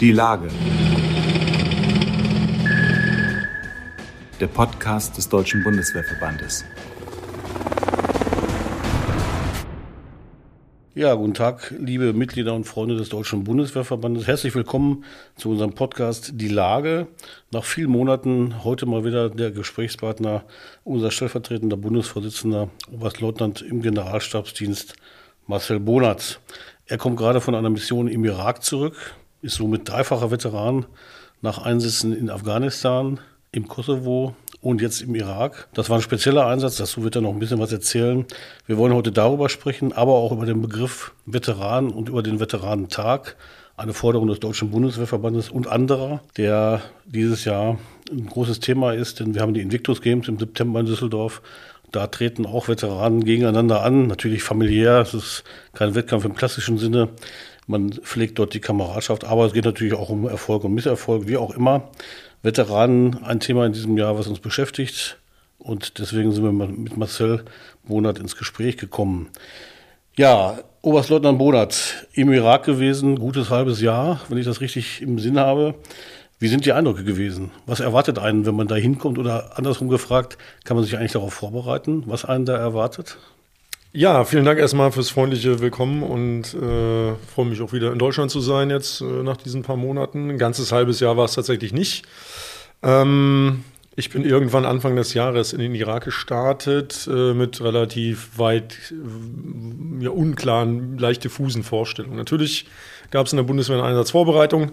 Die Lage. Der Podcast des Deutschen Bundeswehrverbandes. Ja, guten Tag, liebe Mitglieder und Freunde des Deutschen Bundeswehrverbandes. Herzlich willkommen zu unserem Podcast Die Lage. Nach vielen Monaten heute mal wieder der Gesprächspartner, unser stellvertretender Bundesvorsitzender, Oberstleutnant im Generalstabsdienst, Marcel Bonatz. Er kommt gerade von einer Mission im Irak zurück, ist somit dreifacher Veteran nach Einsätzen in Afghanistan, im Kosovo und jetzt im Irak. Das war ein spezieller Einsatz, dazu wird er noch ein bisschen was erzählen. Wir wollen heute darüber sprechen, aber auch über den Begriff Veteran und über den Veteranentag, eine Forderung des Deutschen Bundeswehrverbandes und anderer, der dieses Jahr ein großes Thema ist, denn wir haben die Invictus Games im September in Düsseldorf. Da treten auch Veteranen gegeneinander an, natürlich familiär, es ist kein Wettkampf im klassischen Sinne. Man pflegt dort die Kameradschaft, aber es geht natürlich auch um Erfolg und Misserfolg, wie auch immer. Veteranen ein Thema in diesem Jahr, was uns beschäftigt. Und deswegen sind wir mit Marcel Bonat ins Gespräch gekommen. Ja, Oberstleutnant Bonat, im Irak gewesen, gutes halbes Jahr, wenn ich das richtig im Sinn habe. Wie sind die Eindrücke gewesen? Was erwartet einen, wenn man da hinkommt? Oder andersrum gefragt, kann man sich eigentlich darauf vorbereiten, was einen da erwartet? Ja, vielen Dank erstmal fürs freundliche Willkommen und äh, freue mich auch wieder in Deutschland zu sein jetzt äh, nach diesen paar Monaten. Ein ganzes halbes Jahr war es tatsächlich nicht. Ähm, ich bin irgendwann Anfang des Jahres in den Irak gestartet äh, mit relativ weit ja, unklaren, leicht diffusen Vorstellungen. Natürlich gab es in der Bundeswehr eine Einsatzvorbereitung.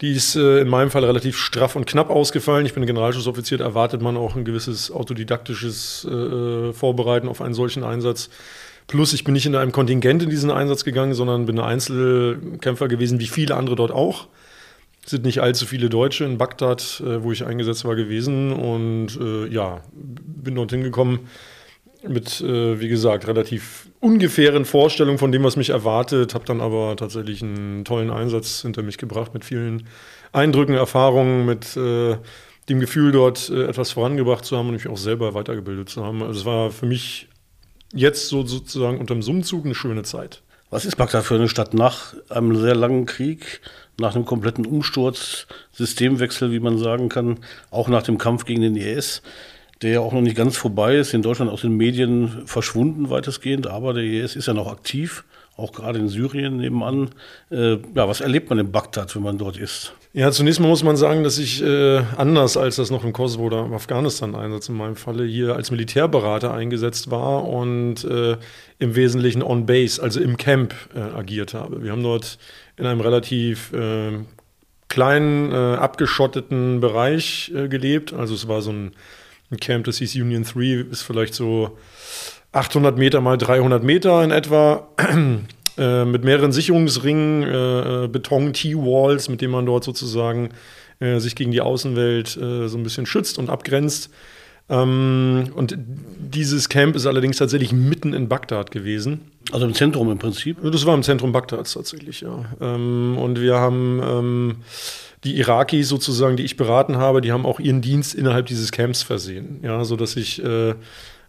Die ist äh, in meinem Fall relativ straff und knapp ausgefallen. Ich bin Generalschussoffizier, da erwartet man auch ein gewisses autodidaktisches äh, Vorbereiten auf einen solchen Einsatz. Plus, ich bin nicht in einem Kontingent in diesen Einsatz gegangen, sondern bin ein Einzelkämpfer gewesen, wie viele andere dort auch. Es sind nicht allzu viele Deutsche in Bagdad, äh, wo ich eingesetzt war, gewesen. Und äh, ja, bin dorthin gekommen mit, äh, wie gesagt, relativ ungefähren Vorstellungen von dem, was mich erwartet, habe dann aber tatsächlich einen tollen Einsatz hinter mich gebracht mit vielen Eindrücken, Erfahrungen, mit äh, dem Gefühl, dort äh, etwas vorangebracht zu haben und mich auch selber weitergebildet zu haben. Also es war für mich jetzt so sozusagen unterm Summzug eine schöne Zeit. Was ist Bagdad für eine Stadt nach einem sehr langen Krieg, nach einem kompletten Umsturz, Systemwechsel, wie man sagen kann, auch nach dem Kampf gegen den IS? Der ja auch noch nicht ganz vorbei ist, in Deutschland aus den Medien verschwunden weitestgehend, aber der IS ist ja noch aktiv, auch gerade in Syrien nebenan. Äh, ja, was erlebt man in Bagdad, wenn man dort ist? Ja, zunächst mal muss man sagen, dass ich äh, anders als das noch im Kosovo oder im Afghanistan-Einsatz in meinem Falle hier als Militärberater eingesetzt war und äh, im Wesentlichen on base, also im Camp äh, agiert habe. Wir haben dort in einem relativ äh, kleinen, äh, abgeschotteten Bereich gelebt. Also es war so ein ein Camp, das hieß Union 3, ist vielleicht so 800 Meter mal 300 Meter in etwa. Äh, mit mehreren Sicherungsringen, äh, Beton-T-Walls, mit denen man dort sozusagen äh, sich gegen die Außenwelt äh, so ein bisschen schützt und abgrenzt. Ähm, und dieses Camp ist allerdings tatsächlich mitten in Bagdad gewesen. Also im Zentrum im Prinzip? Das war im Zentrum Bagdads tatsächlich, ja. Ähm, und wir haben ähm, die Irakis sozusagen, die ich beraten habe, die haben auch ihren Dienst innerhalb dieses Camps versehen. Ja, so dass ich äh,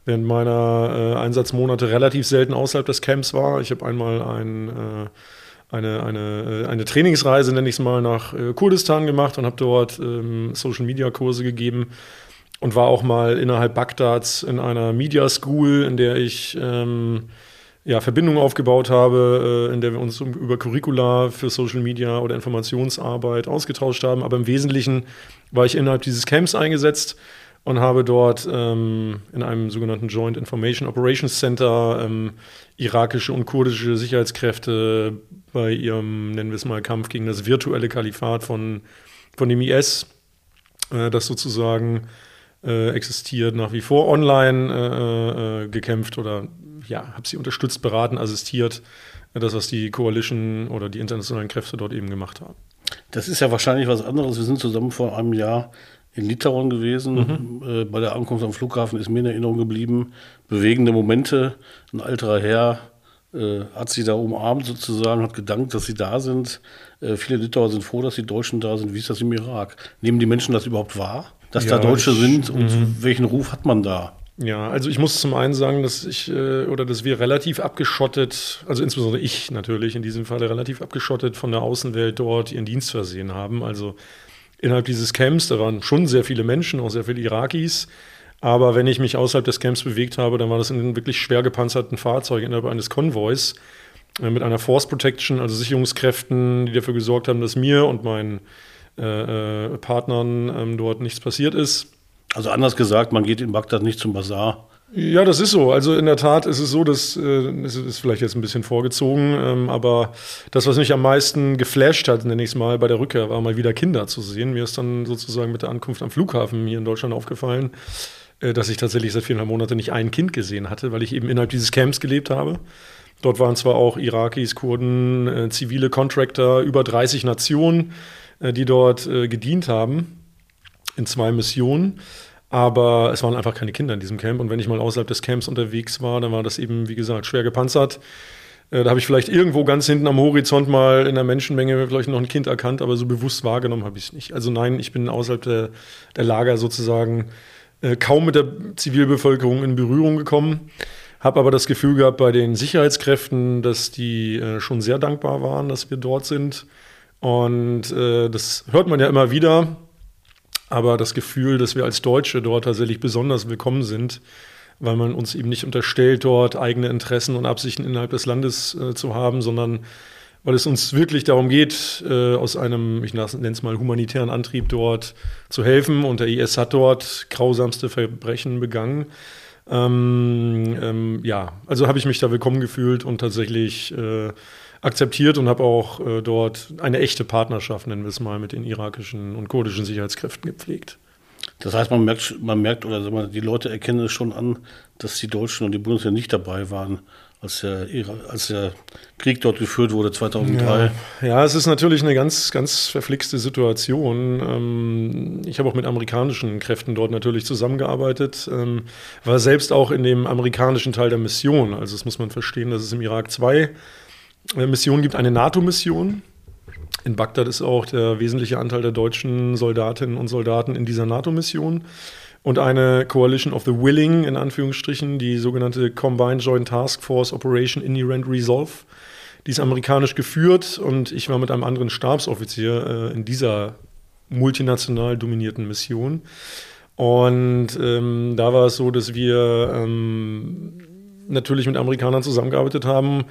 während meiner äh, Einsatzmonate relativ selten außerhalb des Camps war. Ich habe einmal ein, äh, eine, eine, äh, eine Trainingsreise, nenne ich es mal, nach äh, Kurdistan gemacht und habe dort ähm, Social-Media-Kurse gegeben und war auch mal innerhalb Bagdads in einer Media School, in der ich ähm, ja, Verbindungen aufgebaut habe, äh, in der wir uns über Curricula für Social Media oder Informationsarbeit ausgetauscht haben. Aber im Wesentlichen war ich innerhalb dieses Camps eingesetzt und habe dort ähm, in einem sogenannten Joint Information Operations Center ähm, irakische und kurdische Sicherheitskräfte bei ihrem, nennen wir es mal, Kampf gegen das virtuelle Kalifat von, von dem IS, äh, das sozusagen äh, existiert, nach wie vor online äh, äh gekämpft oder ja, habe sie unterstützt, beraten, assistiert, das, was die Coalition oder die internationalen Kräfte dort eben gemacht haben. Das ist ja wahrscheinlich was anderes. Wir sind zusammen vor einem Jahr in Litauen gewesen. Mhm. Äh, bei der Ankunft am Flughafen ist mir in Erinnerung geblieben, bewegende Momente. Ein alterer Herr äh, hat sie da umarmt sozusagen, hat gedankt, dass sie da sind. Äh, viele Litauer sind froh, dass die Deutschen da sind. Wie ist das im Irak? Nehmen die Menschen das überhaupt wahr, dass ja, da Deutsche ich, sind und -hmm. welchen Ruf hat man da? Ja, also ich muss zum einen sagen, dass ich äh, oder dass wir relativ abgeschottet, also insbesondere ich natürlich in diesem Falle relativ abgeschottet von der Außenwelt dort ihren Dienst versehen haben. Also innerhalb dieses Camps, da waren schon sehr viele Menschen, auch sehr viele Irakis. Aber wenn ich mich außerhalb des Camps bewegt habe, dann war das in wirklich schwer gepanzerten Fahrzeugen innerhalb eines Konvois äh, mit einer Force Protection, also Sicherungskräften, die dafür gesorgt haben, dass mir und meinen äh, äh, Partnern ähm, dort nichts passiert ist. Also anders gesagt, man geht in Bagdad nicht zum Bazar. Ja, das ist so. Also in der Tat ist es so, dass äh, es ist vielleicht jetzt ein bisschen vorgezogen, ähm, aber das, was mich am meisten geflasht hat, nenne ich es mal, bei der Rückkehr, war mal wieder Kinder zu sehen. Mir ist dann sozusagen mit der Ankunft am Flughafen hier in Deutschland aufgefallen, äh, dass ich tatsächlich seit viereinhalb Monaten nicht ein Kind gesehen hatte, weil ich eben innerhalb dieses Camps gelebt habe. Dort waren zwar auch Irakis, Kurden, äh, zivile Contractor, über 30 Nationen, äh, die dort äh, gedient haben in zwei Missionen. Aber es waren einfach keine Kinder in diesem Camp. Und wenn ich mal außerhalb des Camps unterwegs war, dann war das eben, wie gesagt, schwer gepanzert. Äh, da habe ich vielleicht irgendwo ganz hinten am Horizont mal in der Menschenmenge vielleicht noch ein Kind erkannt, aber so bewusst wahrgenommen habe ich es nicht. Also nein, ich bin außerhalb der, der Lager sozusagen äh, kaum mit der Zivilbevölkerung in Berührung gekommen. Habe aber das Gefühl gehabt bei den Sicherheitskräften, dass die äh, schon sehr dankbar waren, dass wir dort sind. Und äh, das hört man ja immer wieder aber das Gefühl, dass wir als Deutsche dort tatsächlich besonders willkommen sind, weil man uns eben nicht unterstellt, dort eigene Interessen und Absichten innerhalb des Landes äh, zu haben, sondern weil es uns wirklich darum geht, äh, aus einem, ich nenne es mal, humanitären Antrieb dort zu helfen. Und der IS hat dort grausamste Verbrechen begangen. Ähm, ähm, ja, also habe ich mich da willkommen gefühlt und tatsächlich äh, akzeptiert und habe auch äh, dort eine echte Partnerschaft, nennen wir es mal, mit den irakischen und kurdischen Sicherheitskräften gepflegt. Das heißt, man merkt, man merkt oder mal, die Leute erkennen es schon an, dass die Deutschen und die Bundeswehr nicht dabei waren, als der, als der Krieg dort geführt wurde 2003. Ja, ja, es ist natürlich eine ganz, ganz verflixte Situation. Ähm, ich habe auch mit amerikanischen Kräften dort natürlich zusammengearbeitet, ähm, war selbst auch in dem amerikanischen Teil der Mission. Also das muss man verstehen, dass es im Irak zwei Mission gibt, eine NATO-Mission. In Bagdad ist auch der wesentliche Anteil der deutschen Soldatinnen und Soldaten in dieser NATO-Mission. Und eine Coalition of the Willing, in Anführungsstrichen, die sogenannte Combined Joint Task Force Operation Inherent Resolve. Die ist amerikanisch geführt und ich war mit einem anderen Stabsoffizier äh, in dieser multinational dominierten Mission. Und ähm, da war es so, dass wir ähm, natürlich mit Amerikanern zusammengearbeitet haben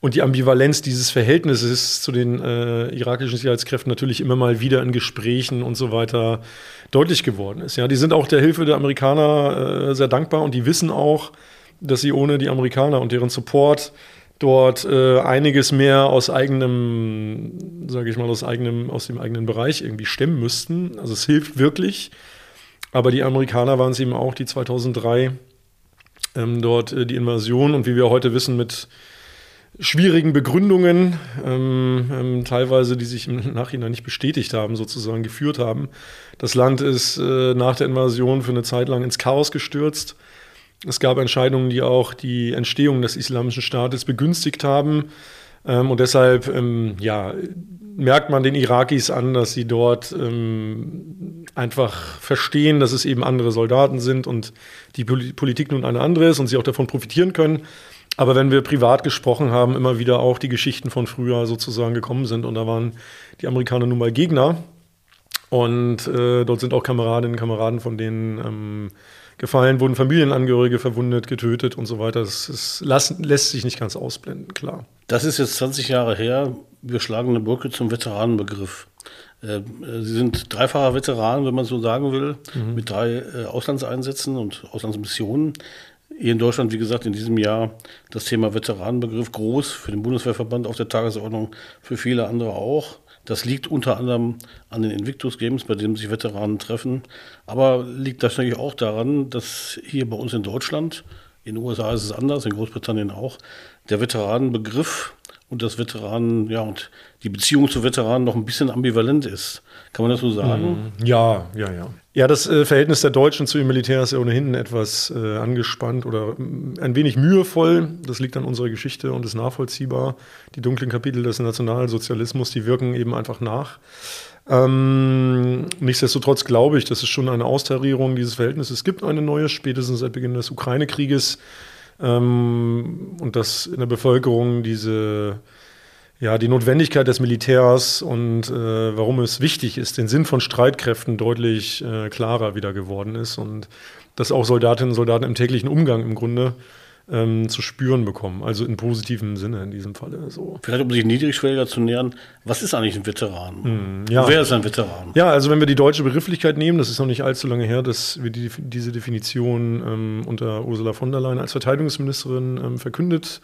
und die Ambivalenz dieses Verhältnisses zu den äh, irakischen Sicherheitskräften natürlich immer mal wieder in Gesprächen und so weiter deutlich geworden ist. Ja, die sind auch der Hilfe der Amerikaner äh, sehr dankbar und die wissen auch, dass sie ohne die Amerikaner und deren Support dort äh, einiges mehr aus eigenem, sage ich mal, aus eigenem, aus dem eigenen Bereich irgendwie stemmen müssten. Also es hilft wirklich. Aber die Amerikaner waren es eben auch, die 2003 ähm, dort äh, die Invasion und wie wir heute wissen mit schwierigen Begründungen, ähm, ähm, teilweise, die sich im Nachhinein nicht bestätigt haben, sozusagen geführt haben. Das Land ist äh, nach der Invasion für eine Zeit lang ins Chaos gestürzt. Es gab Entscheidungen, die auch die Entstehung des Islamischen Staates begünstigt haben. Ähm, und deshalb ja, merkt man den Irakis an, dass sie dort ähm, einfach verstehen, dass es eben andere Soldaten sind und die Politik nun eine andere ist und sie auch davon profitieren können. Aber wenn wir privat gesprochen haben, immer wieder auch die Geschichten von früher sozusagen gekommen sind. Und da waren die Amerikaner nun mal Gegner. Und äh, dort sind auch Kameradinnen und Kameraden von denen ähm, gefallen, wurden Familienangehörige verwundet, getötet und so weiter. Das, das lässt, lässt sich nicht ganz ausblenden, klar. Das ist jetzt 20 Jahre her. Wir schlagen eine Brücke zum Veteranenbegriff. Äh, Sie sind dreifacher Veteran, wenn man so sagen will, mhm. mit drei äh, Auslandseinsätzen und Auslandsmissionen. Hier in Deutschland, wie gesagt, in diesem Jahr das Thema Veteranenbegriff groß, für den Bundeswehrverband auf der Tagesordnung, für viele andere auch. Das liegt unter anderem an den Invictus Games, bei denen sich Veteranen treffen, aber liegt natürlich auch daran, dass hier bei uns in Deutschland, in den USA ist es anders, in Großbritannien auch, der Veteranenbegriff und das Veteranen, ja, und die Beziehung zu Veteranen noch ein bisschen ambivalent ist. Kann man das so sagen? Mhm. Ja, ja, ja. Ja, das äh, Verhältnis der Deutschen zu ihrem Militär ist ja ohnehin etwas äh, angespannt oder mm, ein wenig mühevoll. Das liegt an unserer Geschichte und ist nachvollziehbar. Die dunklen Kapitel des Nationalsozialismus, die wirken eben einfach nach. Ähm, nichtsdestotrotz glaube ich, dass es schon eine Austarierung dieses Verhältnisses gibt, eine neue, spätestens seit Beginn des Ukraine-Krieges. Ähm, und dass in der Bevölkerung diese, ja, die Notwendigkeit des Militärs und äh, warum es wichtig ist, den Sinn von Streitkräften deutlich äh, klarer wieder geworden ist und dass auch Soldatinnen und Soldaten im täglichen Umgang im Grunde ähm, zu spüren bekommen. Also in positivem Sinne in diesem Falle. So. Vielleicht, um sich niedrigschwelliger zu nähern, was ist eigentlich ein Veteran? Mm, ja. Wer ist ein Veteran? Ja, also wenn wir die deutsche Begrifflichkeit nehmen, das ist noch nicht allzu lange her, dass wir die, diese Definition ähm, unter Ursula von der Leyen als Verteidigungsministerin ähm, verkündet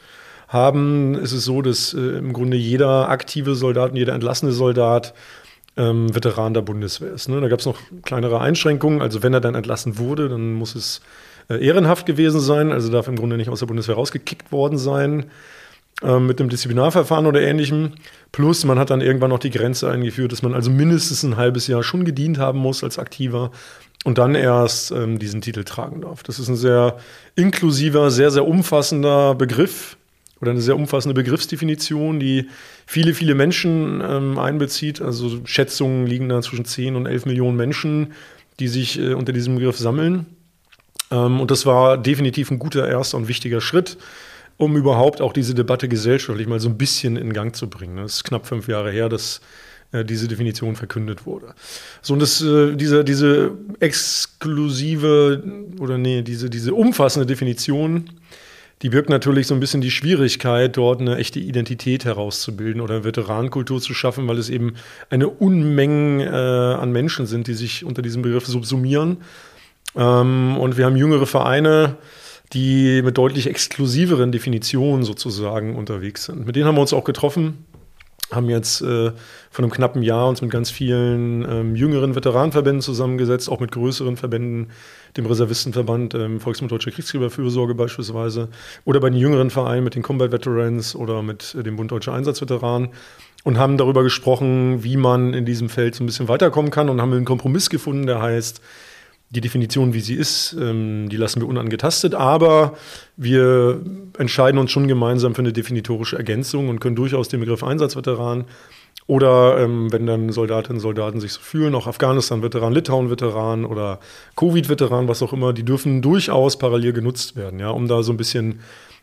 haben, ist es so, dass äh, im Grunde jeder aktive Soldat und jeder entlassene Soldat ähm, Veteran der Bundeswehr ist. Ne? Da gab es noch kleinere Einschränkungen. Also wenn er dann entlassen wurde, dann muss es ehrenhaft gewesen sein, also darf im Grunde nicht aus der Bundeswehr rausgekickt worden sein äh, mit einem Disziplinarverfahren oder ähnlichem. Plus man hat dann irgendwann noch die Grenze eingeführt, dass man also mindestens ein halbes Jahr schon gedient haben muss als Aktiver und dann erst ähm, diesen Titel tragen darf. Das ist ein sehr inklusiver, sehr, sehr umfassender Begriff oder eine sehr umfassende Begriffsdefinition, die viele, viele Menschen ähm, einbezieht. Also Schätzungen liegen da zwischen 10 und 11 Millionen Menschen, die sich äh, unter diesem Begriff sammeln. Ähm, und das war definitiv ein guter erster und wichtiger Schritt, um überhaupt auch diese Debatte gesellschaftlich mal so ein bisschen in Gang zu bringen. Das ist knapp fünf Jahre her, dass äh, diese Definition verkündet wurde. So, und das, äh, diese, diese exklusive oder nee, diese, diese umfassende Definition, die birgt natürlich so ein bisschen die Schwierigkeit, dort eine echte Identität herauszubilden oder eine Veteranenkultur zu schaffen, weil es eben eine Unmenge äh, an Menschen sind, die sich unter diesem Begriff subsumieren ähm, und wir haben jüngere Vereine, die mit deutlich exklusiveren Definitionen sozusagen unterwegs sind. Mit denen haben wir uns auch getroffen, haben jetzt äh, von einem knappen Jahr uns mit ganz vielen ähm, jüngeren Veteranenverbänden zusammengesetzt, auch mit größeren Verbänden, dem Reservistenverband, ähm, Volksmund Deutsche Kriegsgräberfürsorge beispielsweise, oder bei den jüngeren Vereinen mit den Combat Veterans oder mit äh, dem Bund Deutscher Einsatzveteranen und haben darüber gesprochen, wie man in diesem Feld so ein bisschen weiterkommen kann und haben einen Kompromiss gefunden, der heißt, die Definition, wie sie ist, ähm, die lassen wir unangetastet, aber wir entscheiden uns schon gemeinsam für eine definitorische Ergänzung und können durchaus den Begriff Einsatzveteran oder ähm, wenn dann Soldatinnen und Soldaten sich so fühlen, auch Afghanistan-Veteran, Litauen-Veteran oder Covid-Veteran, was auch immer, die dürfen durchaus parallel genutzt werden, ja, um da so ein bisschen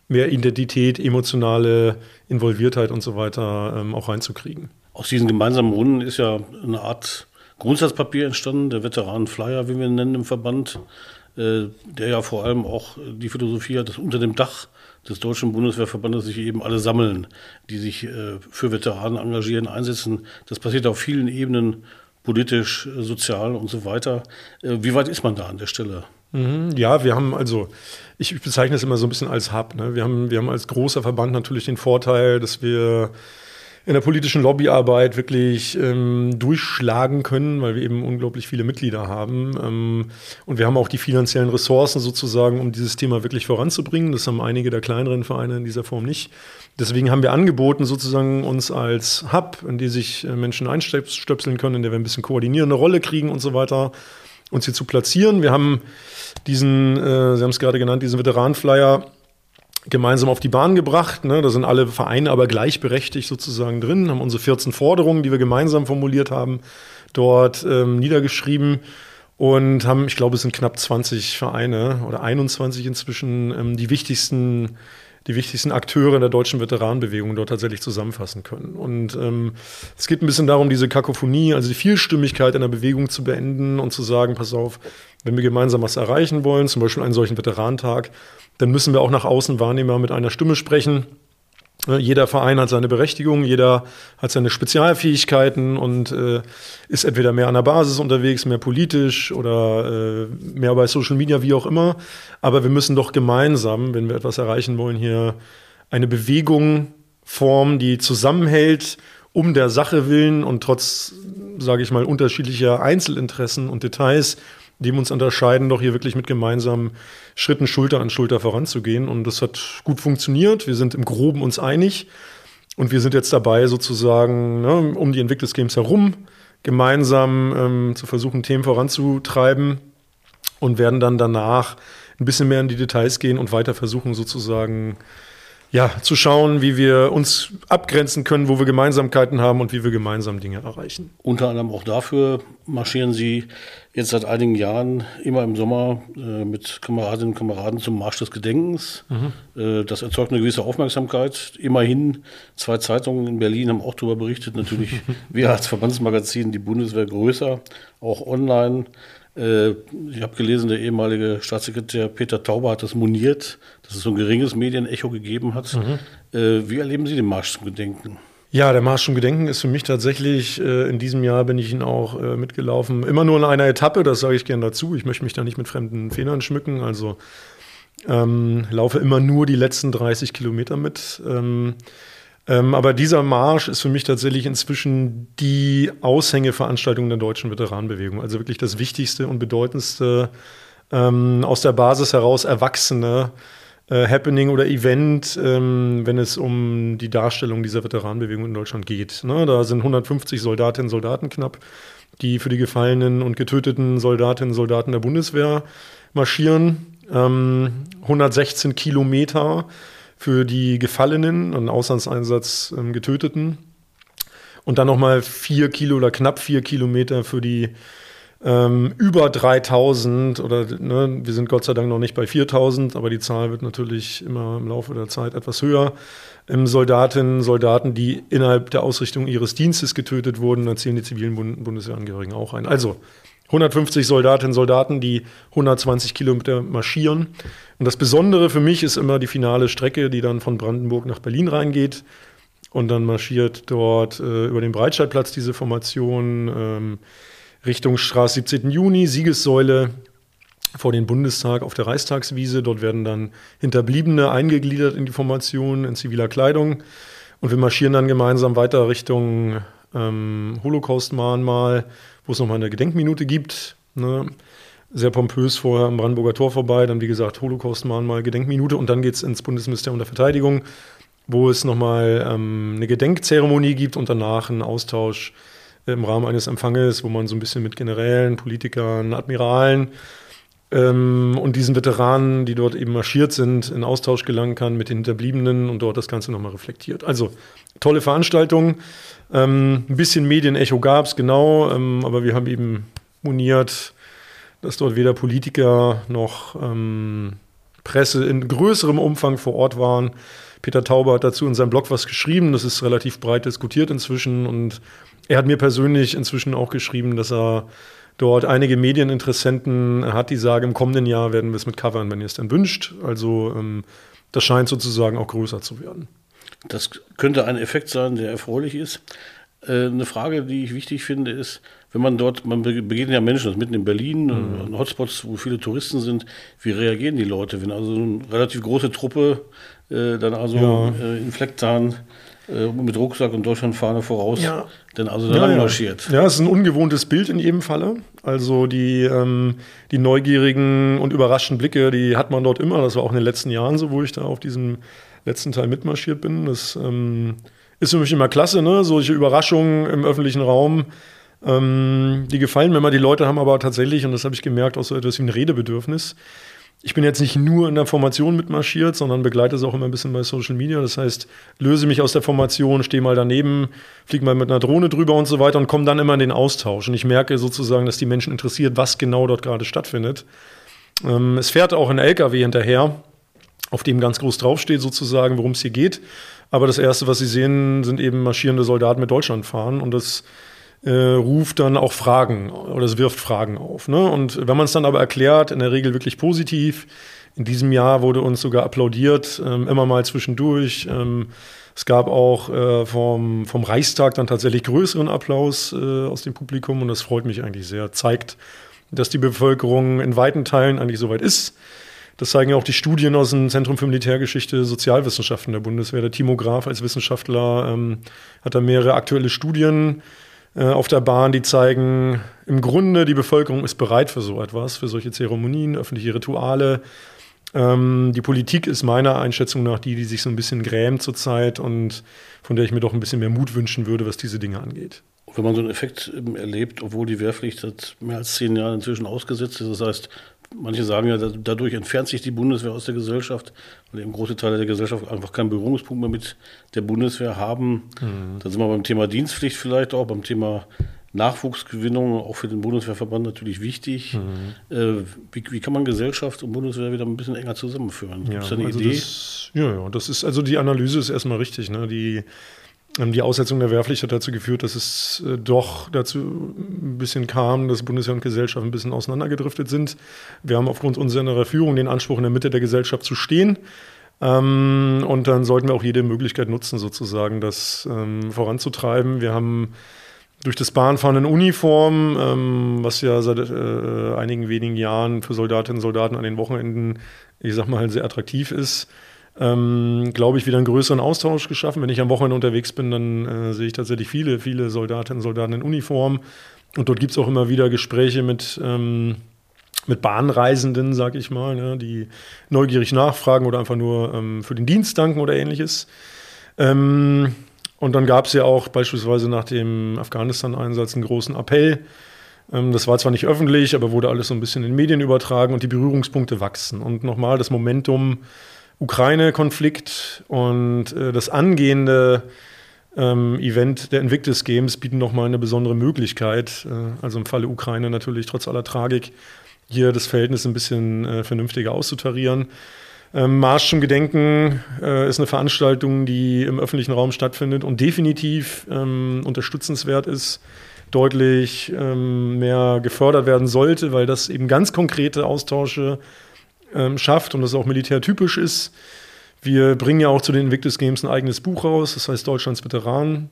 mehr Identität, emotionale Involviertheit und so weiter ähm, auch reinzukriegen. Aus diesen gemeinsamen Runden ist ja eine Art Grundsatzpapier entstanden, der Veteranen-Flyer, wie wir ihn nennen im Verband, äh, der ja vor allem auch die Philosophie hat, dass unter dem Dach des Deutschen Bundeswehrverbandes sich eben alle sammeln, die sich äh, für Veteranen engagieren, einsetzen. Das passiert auf vielen Ebenen, politisch, sozial und so weiter. Äh, wie weit ist man da an der Stelle? Mhm, ja, wir haben also, ich bezeichne es immer so ein bisschen als Hub. Ne? Wir, haben, wir haben als großer Verband natürlich den Vorteil, dass wir in der politischen Lobbyarbeit wirklich ähm, durchschlagen können, weil wir eben unglaublich viele Mitglieder haben. Ähm, und wir haben auch die finanziellen Ressourcen sozusagen, um dieses Thema wirklich voranzubringen. Das haben einige der kleineren Vereine in dieser Form nicht. Deswegen haben wir angeboten, sozusagen uns als Hub, in die sich äh, Menschen einstöpseln können, in der wir ein bisschen koordinierende Rolle kriegen und so weiter, uns hier zu platzieren. Wir haben diesen, äh, Sie haben es gerade genannt, diesen Veteranenflyer gemeinsam auf die Bahn gebracht. Ne? Da sind alle Vereine aber gleichberechtigt sozusagen drin, haben unsere 14 Forderungen, die wir gemeinsam formuliert haben, dort ähm, niedergeschrieben und haben, ich glaube, es sind knapp 20 Vereine oder 21 inzwischen, ähm, die wichtigsten die wichtigsten Akteure in der deutschen Veteranenbewegung dort tatsächlich zusammenfassen können. Und ähm, es geht ein bisschen darum, diese Kakophonie, also die Vielstimmigkeit in der Bewegung zu beenden und zu sagen, pass auf, wenn wir gemeinsam was erreichen wollen, zum Beispiel einen solchen Veteranentag, dann müssen wir auch nach außen Wahrnehmer mit einer Stimme sprechen. Jeder Verein hat seine Berechtigung, jeder hat seine Spezialfähigkeiten und äh, ist entweder mehr an der Basis unterwegs, mehr politisch oder äh, mehr bei Social Media, wie auch immer. Aber wir müssen doch gemeinsam, wenn wir etwas erreichen wollen, hier eine Bewegung formen, die zusammenhält, um der Sache willen und trotz, sage ich mal, unterschiedlicher Einzelinteressen und Details dem uns unterscheiden, doch hier wirklich mit gemeinsamen Schritten Schulter an Schulter voranzugehen. Und das hat gut funktioniert. Wir sind im Groben uns einig. Und wir sind jetzt dabei, sozusagen ne, um die Invictus Games herum gemeinsam ähm, zu versuchen, Themen voranzutreiben und werden dann danach ein bisschen mehr in die Details gehen und weiter versuchen, sozusagen ja, zu schauen, wie wir uns abgrenzen können, wo wir Gemeinsamkeiten haben und wie wir gemeinsam Dinge erreichen. Unter anderem auch dafür marschieren Sie jetzt seit einigen Jahren immer im Sommer äh, mit Kameradinnen und Kameraden zum Marsch des Gedenkens. Mhm. Äh, das erzeugt eine gewisse Aufmerksamkeit. Immerhin zwei Zeitungen in Berlin haben auch darüber berichtet. Natürlich, wir als Verbandsmagazin, die Bundeswehr größer, auch online. Äh, ich habe gelesen, der ehemalige Staatssekretär Peter Tauber hat das moniert, dass es so ein geringes Medienecho gegeben hat. Mhm. Äh, wie erleben Sie den Marsch zum Gedenken? Ja, der Marsch zum Gedenken ist für mich tatsächlich, äh, in diesem Jahr bin ich ihn auch mitgelaufen, immer nur in einer Etappe, das sage ich gern dazu. Ich möchte mich da nicht mit fremden Federn schmücken, also ähm, laufe immer nur die letzten 30 Kilometer mit. Ähm, ähm, aber dieser Marsch ist für mich tatsächlich inzwischen die Aushängeveranstaltung der deutschen Veteranenbewegung. Also wirklich das wichtigste und bedeutendste ähm, aus der Basis heraus erwachsene äh, Happening oder Event, ähm, wenn es um die Darstellung dieser Veteranenbewegung in Deutschland geht. Ne? Da sind 150 Soldatinnen und Soldaten knapp, die für die gefallenen und getöteten Soldatinnen und Soldaten der Bundeswehr marschieren. 116 ähm, Kilometer für die Gefallenen und Auslandseinsatz ähm, Getöteten. Und dann nochmal vier Kilo oder knapp vier Kilometer für die ähm, über 3000 oder ne, wir sind Gott sei Dank noch nicht bei 4000, aber die Zahl wird natürlich immer im Laufe der Zeit etwas höher. Ähm, Soldatinnen, Soldaten, die innerhalb der Ausrichtung ihres Dienstes getötet wurden, da zählen die zivilen Bund Bundeswehrangehörigen auch ein. Also 150 Soldatinnen und Soldaten, die 120 Kilometer marschieren. Und das Besondere für mich ist immer die finale Strecke, die dann von Brandenburg nach Berlin reingeht. Und dann marschiert dort äh, über den Breitscheidplatz diese Formation ähm, Richtung Straße 17. Juni, Siegessäule vor den Bundestag auf der Reichstagswiese. Dort werden dann Hinterbliebene eingegliedert in die Formation in ziviler Kleidung. Und wir marschieren dann gemeinsam weiter Richtung ähm, Holocaust-Mahnmal wo es nochmal eine Gedenkminute gibt. Ne? Sehr pompös vorher am Brandenburger Tor vorbei, dann wie gesagt Holocaust-Mahnmal, Gedenkminute und dann geht es ins Bundesministerium der Verteidigung, wo es nochmal ähm, eine Gedenkzeremonie gibt und danach einen Austausch im Rahmen eines Empfanges, wo man so ein bisschen mit Generälen, Politikern, Admiralen ähm, und diesen Veteranen, die dort eben marschiert sind, in Austausch gelangen kann mit den Hinterbliebenen und dort das Ganze nochmal reflektiert. Also tolle Veranstaltung. Ähm, ein bisschen Medienecho gab es, genau, ähm, aber wir haben eben moniert, dass dort weder Politiker noch ähm, Presse in größerem Umfang vor Ort waren. Peter Tauber hat dazu in seinem Blog was geschrieben, das ist relativ breit diskutiert inzwischen und er hat mir persönlich inzwischen auch geschrieben, dass er dort einige Medieninteressenten hat, die sagen, im kommenden Jahr werden wir es mit covern, wenn ihr es dann wünscht. Also ähm, das scheint sozusagen auch größer zu werden. Das könnte ein Effekt sein, der erfreulich ist. Äh, eine Frage, die ich wichtig finde, ist, wenn man dort, man begegnet ja Menschen, das mitten in Berlin, mhm. Hotspots, wo viele Touristen sind, wie reagieren die Leute, wenn also eine relativ große Truppe äh, dann also ja. äh, in Fleckzahn äh, mit Rucksack und Deutschlandfahne voraus, ja. dann also da ja, marschiert. Ja, es ist ein ungewohntes Bild in jedem Falle. Also die, ähm, die neugierigen und überraschten Blicke, die hat man dort immer. Das war auch in den letzten Jahren so, wo ich da auf diesem letzten Teil mitmarschiert bin. Das ähm, ist für mich immer klasse, ne? solche Überraschungen im öffentlichen Raum. Ähm, die gefallen mir immer. Die Leute haben aber tatsächlich, und das habe ich gemerkt, auch so etwas wie ein Redebedürfnis. Ich bin jetzt nicht nur in der Formation mitmarschiert, sondern begleite es auch immer ein bisschen bei Social Media. Das heißt, löse mich aus der Formation, stehe mal daneben, fliege mal mit einer Drohne drüber und so weiter und komme dann immer in den Austausch. Und ich merke sozusagen, dass die Menschen interessiert, was genau dort gerade stattfindet. Ähm, es fährt auch ein LKW hinterher auf dem ganz groß draufsteht, sozusagen, worum es hier geht. Aber das Erste, was Sie sehen, sind eben marschierende Soldaten mit Deutschland fahren und das äh, ruft dann auch Fragen oder es wirft Fragen auf. Ne? Und wenn man es dann aber erklärt, in der Regel wirklich positiv, in diesem Jahr wurde uns sogar applaudiert, ähm, immer mal zwischendurch. Ähm, es gab auch äh, vom, vom Reichstag dann tatsächlich größeren Applaus äh, aus dem Publikum und das freut mich eigentlich sehr. Zeigt, dass die Bevölkerung in weiten Teilen eigentlich soweit ist. Das zeigen ja auch die Studien aus dem Zentrum für Militärgeschichte, Sozialwissenschaften der Bundeswehr. Der Timo Graf als Wissenschaftler ähm, hat da mehrere aktuelle Studien äh, auf der Bahn, die zeigen, im Grunde die Bevölkerung ist bereit für so etwas, für solche Zeremonien, öffentliche Rituale. Ähm, die Politik ist meiner Einschätzung nach die, die sich so ein bisschen grämt zurzeit und von der ich mir doch ein bisschen mehr Mut wünschen würde, was diese Dinge angeht. Wenn man so einen Effekt erlebt, obwohl die Wehrpflicht seit mehr als zehn Jahren inzwischen ausgesetzt ist, das heißt, manche sagen ja, dadurch entfernt sich die Bundeswehr aus der Gesellschaft, weil eben große Teile der Gesellschaft einfach keinen Berührungspunkt mehr mit der Bundeswehr haben. Mhm. Da sind wir beim Thema Dienstpflicht vielleicht auch, beim Thema Nachwuchsgewinnung, auch für den Bundeswehrverband natürlich wichtig. Mhm. Äh, wie, wie, kann man Gesellschaft und Bundeswehr wieder ein bisschen enger zusammenführen? Gibt es ja, da eine also Idee? Das, ja, ja, das ist, also die Analyse ist erstmal richtig. Ne? Die die Aussetzung der Wehrpflicht hat dazu geführt, dass es äh, doch dazu ein bisschen kam, dass Bundeswehr und Gesellschaft ein bisschen auseinandergedriftet sind. Wir haben aufgrund unserer Führung den Anspruch, in der Mitte der Gesellschaft zu stehen. Ähm, und dann sollten wir auch jede Möglichkeit nutzen, sozusagen das ähm, voranzutreiben. Wir haben durch das Bahnfahren in Uniform, was ja seit äh, einigen wenigen Jahren für Soldatinnen und Soldaten an den Wochenenden, ich sag mal, sehr attraktiv ist, ähm, glaube ich, wieder einen größeren Austausch geschaffen. Wenn ich am Wochenende unterwegs bin, dann äh, sehe ich tatsächlich viele, viele Soldatinnen und Soldaten in Uniform. Und dort gibt es auch immer wieder Gespräche mit, ähm, mit Bahnreisenden, sag ich mal, ne, die neugierig nachfragen oder einfach nur ähm, für den Dienst danken oder ähnliches. Ähm, und dann gab es ja auch beispielsweise nach dem Afghanistan-Einsatz einen großen Appell. Ähm, das war zwar nicht öffentlich, aber wurde alles so ein bisschen in Medien übertragen und die Berührungspunkte wachsen. Und nochmal das Momentum Ukraine-Konflikt und äh, das angehende ähm, Event der Invictus Games bieten nochmal eine besondere Möglichkeit, äh, also im Falle Ukraine natürlich trotz aller Tragik, hier das Verhältnis ein bisschen äh, vernünftiger auszutarieren. Ähm, Marsch zum Gedenken äh, ist eine Veranstaltung, die im öffentlichen Raum stattfindet und definitiv ähm, unterstützenswert ist, deutlich ähm, mehr gefördert werden sollte, weil das eben ganz konkrete Austausche ähm, schafft und das auch militärtypisch ist. Wir bringen ja auch zu den Invictus Games ein eigenes Buch raus, das heißt Deutschlands Veteranen.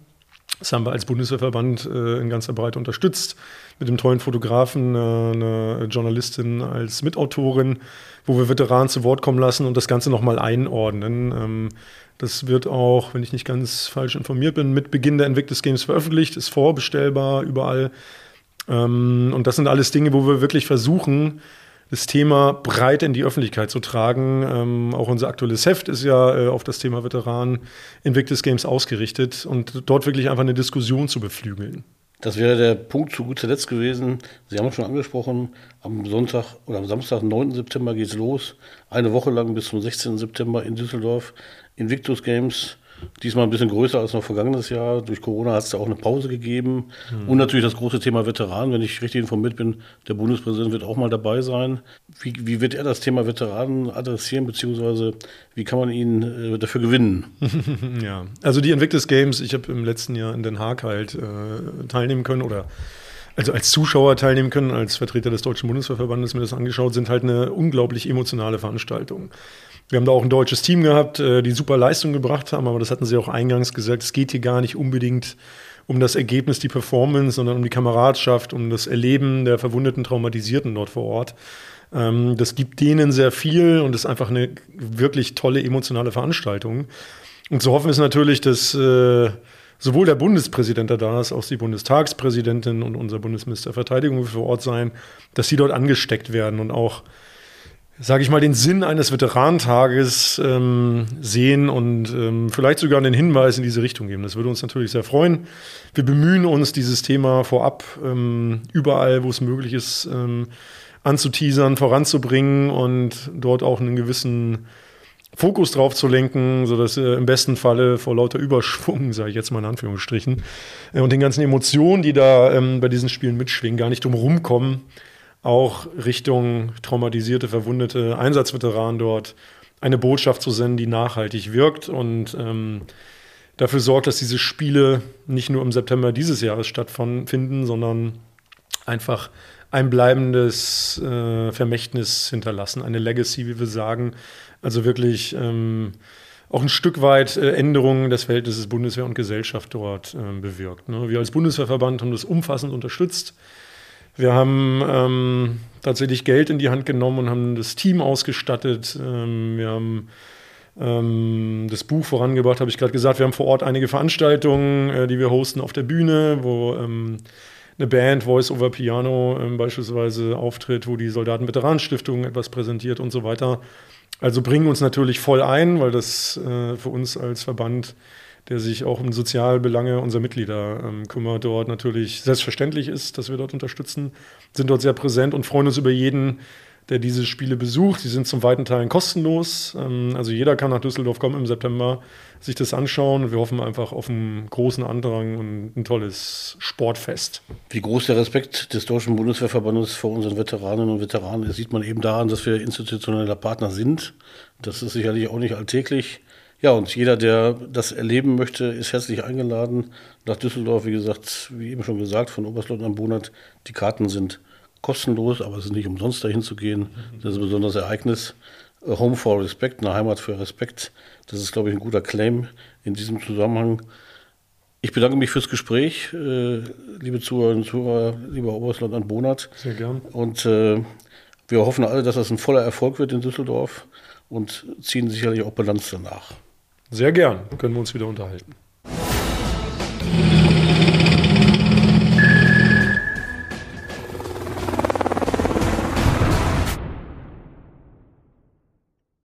Das haben wir als Bundeswehrverband äh, in ganzer Breite unterstützt. Mit dem tollen Fotografen, äh, eine Journalistin als Mitautorin, wo wir Veteranen zu Wort kommen lassen und das Ganze nochmal einordnen. Ähm, das wird auch, wenn ich nicht ganz falsch informiert bin, mit Beginn der Invictus Games veröffentlicht, ist vorbestellbar überall. Ähm, und das sind alles Dinge, wo wir wirklich versuchen, das Thema breit in die Öffentlichkeit zu tragen. Ähm, auch unser aktuelles Heft ist ja äh, auf das Thema Veteranen Invictus Games ausgerichtet und dort wirklich einfach eine Diskussion zu beflügeln. Das wäre der Punkt zu guter Letzt gewesen. Sie haben es schon angesprochen, am Sonntag oder am Samstag, 9. September geht es los. Eine Woche lang bis zum 16. September in Düsseldorf. Invictus Games Diesmal ein bisschen größer als noch vergangenes Jahr. Durch Corona hat es da auch eine Pause gegeben. Mhm. Und natürlich das große Thema Veteranen. Wenn ich richtig informiert bin, der Bundespräsident wird auch mal dabei sein. Wie, wie wird er das Thema Veteranen adressieren, beziehungsweise wie kann man ihn äh, dafür gewinnen? ja, also die Invictus Games, ich habe im letzten Jahr in Den Haag halt äh, teilnehmen können oder also als Zuschauer teilnehmen können, als Vertreter des Deutschen Bundeswehrverbandes mir das angeschaut, sind halt eine unglaublich emotionale Veranstaltung. Wir haben da auch ein deutsches Team gehabt, äh, die super Leistung gebracht haben, aber das hatten sie auch eingangs gesagt, es geht hier gar nicht unbedingt um das Ergebnis, die Performance, sondern um die Kameradschaft, um das Erleben der verwundeten Traumatisierten dort vor Ort. Ähm, das gibt denen sehr viel und ist einfach eine wirklich tolle emotionale Veranstaltung. Und zu hoffen ist natürlich, dass äh, sowohl der Bundespräsident da ist, auch die Bundestagspräsidentin und unser Bundesminister Verteidigung vor Ort sein, dass sie dort angesteckt werden und auch sage ich mal, den Sinn eines Veteranentages ähm, sehen und ähm, vielleicht sogar einen Hinweis in diese Richtung geben. Das würde uns natürlich sehr freuen. Wir bemühen uns, dieses Thema vorab ähm, überall, wo es möglich ist, ähm, anzuteasern, voranzubringen und dort auch einen gewissen Fokus drauf zu lenken, sodass äh, im besten Falle vor lauter Überschwung, sage ich jetzt mal in Anführungsstrichen, äh, und den ganzen Emotionen, die da ähm, bei diesen Spielen mitschwingen, gar nicht drum rumkommen, auch Richtung traumatisierte, verwundete Einsatzveteranen dort eine Botschaft zu senden, die nachhaltig wirkt und ähm, dafür sorgt, dass diese Spiele nicht nur im September dieses Jahres stattfinden, sondern einfach ein bleibendes äh, Vermächtnis hinterlassen, eine Legacy, wie wir sagen. Also wirklich ähm, auch ein Stück weit äh, Änderungen des Verhältnisses Bundeswehr und Gesellschaft dort äh, bewirkt. Ne? Wir als Bundeswehrverband haben das umfassend unterstützt. Wir haben ähm, tatsächlich Geld in die Hand genommen und haben das Team ausgestattet. Ähm, wir haben ähm, das Buch vorangebracht, habe ich gerade gesagt. Wir haben vor Ort einige Veranstaltungen, äh, die wir hosten auf der Bühne, wo ähm, eine Band Voice over Piano ähm, beispielsweise auftritt, wo die Soldaten-Veteranen-Stiftung etwas präsentiert und so weiter. Also bringen uns natürlich voll ein, weil das äh, für uns als Verband der sich auch um Sozialbelange unserer Mitglieder ähm, kümmert, dort natürlich selbstverständlich ist, dass wir dort unterstützen, sind dort sehr präsent und freuen uns über jeden, der diese Spiele besucht. Die sind zum weiten Teil kostenlos. Ähm, also jeder kann nach Düsseldorf kommen im September, sich das anschauen. Wir hoffen einfach auf einen großen Andrang und ein tolles Sportfest. Wie groß der Respekt des Deutschen Bundeswehrverbandes vor unseren Veteraninnen und Veteranen ist, sieht man eben daran, dass wir institutioneller Partner sind. Das ist sicherlich auch nicht alltäglich. Ja, und jeder, der das erleben möchte, ist herzlich eingeladen nach Düsseldorf. Wie gesagt, wie eben schon gesagt, von Oberstleutnant Bonat, die Karten sind kostenlos, aber es ist nicht umsonst dahin zu gehen. Das ist ein besonderes Ereignis. A Home for Respect, eine Heimat für Respekt. Das ist, glaube ich, ein guter Claim in diesem Zusammenhang. Ich bedanke mich fürs Gespräch, äh, liebe Zuhörerinnen und Zuhörer, lieber Oberstleutnant Bonat. Sehr gern. Und äh, wir hoffen alle, dass das ein voller Erfolg wird in Düsseldorf und ziehen sicherlich auch Bilanz danach. Sehr gern, können wir uns wieder unterhalten.